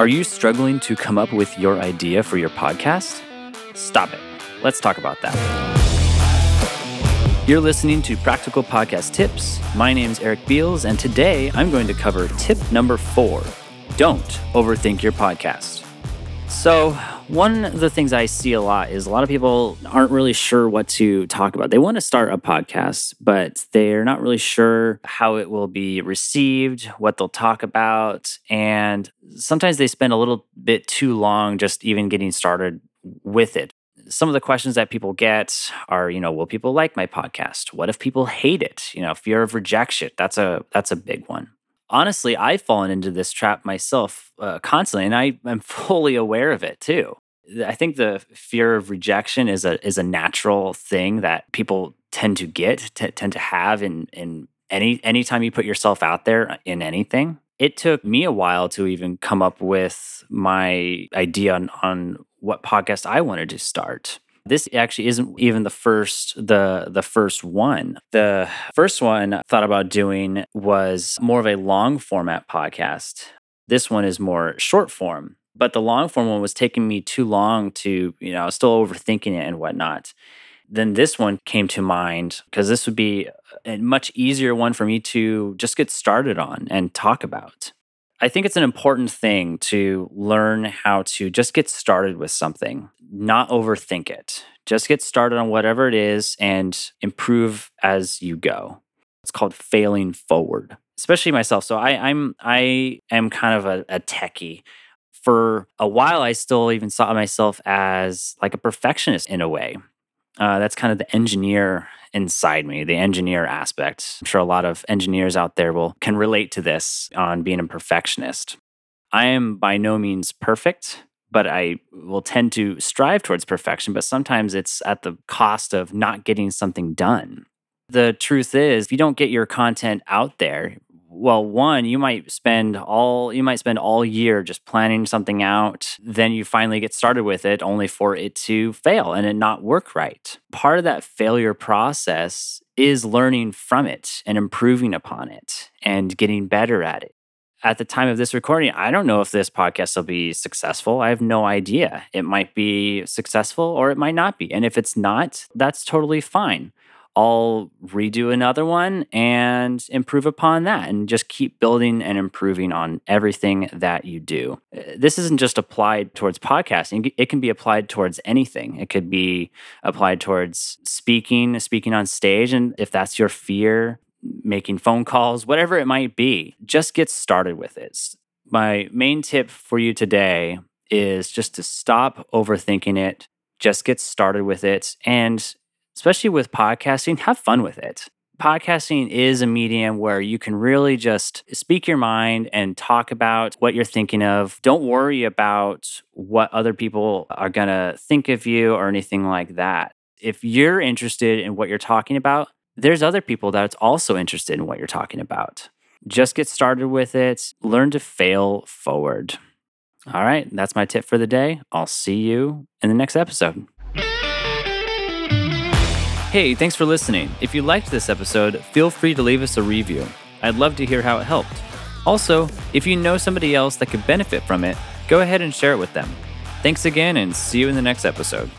Are you struggling to come up with your idea for your podcast? Stop it. Let's talk about that. You're listening to Practical Podcast Tips. My name is Eric Beals, and today I'm going to cover tip number four don't overthink your podcast. So, one of the things I see a lot is a lot of people aren't really sure what to talk about. They want to start a podcast, but they're not really sure how it will be received, what they'll talk about. And sometimes they spend a little bit too long just even getting started with it. Some of the questions that people get are, you know, will people like my podcast? What if people hate it? You know, fear of rejection. That's a that's a big one honestly, I've fallen into this trap myself uh, constantly, and I am fully aware of it too. I think the fear of rejection is a is a natural thing that people tend to get, t- tend to have in in any anytime you put yourself out there in anything. It took me a while to even come up with my idea on, on what podcast I wanted to start. This actually isn't even the first the the first one. The first one I thought about doing was more of a long format podcast. This one is more short form, but the long form one was taking me too long to, you know, I was still overthinking it and whatnot. Then this one came to mind because this would be a much easier one for me to just get started on and talk about. I think it's an important thing to learn how to just get started with something, not overthink it. Just get started on whatever it is and improve as you go. It's called failing forward, especially myself. So I, I'm I am kind of a, a techie. For a while, I still even saw myself as like a perfectionist in a way. Uh, that's kind of the engineer inside me, the engineer aspect. I'm sure a lot of engineers out there will can relate to this on being a perfectionist. I am by no means perfect, but I will tend to strive towards perfection, but sometimes it's at the cost of not getting something done. The truth is, if you don't get your content out there, well one you might spend all you might spend all year just planning something out then you finally get started with it only for it to fail and it not work right part of that failure process is learning from it and improving upon it and getting better at it at the time of this recording, I don't know if this podcast will be successful. I have no idea. It might be successful or it might not be. And if it's not, that's totally fine. I'll redo another one and improve upon that and just keep building and improving on everything that you do. Uh, this isn't just applied towards podcasting, it can be applied towards anything. It could be applied towards speaking, speaking on stage. And if that's your fear, making phone calls, whatever it might be, just get started with it. My main tip for you today is just to stop overthinking it. Just get started with it and especially with podcasting, have fun with it. Podcasting is a medium where you can really just speak your mind and talk about what you're thinking of. Don't worry about what other people are going to think of you or anything like that. If you're interested in what you're talking about, there's other people that's also interested in what you're talking about. Just get started with it, learn to fail forward. All right, that's my tip for the day. I'll see you in the next episode. Hey, thanks for listening. If you liked this episode, feel free to leave us a review. I'd love to hear how it helped. Also, if you know somebody else that could benefit from it, go ahead and share it with them. Thanks again and see you in the next episode.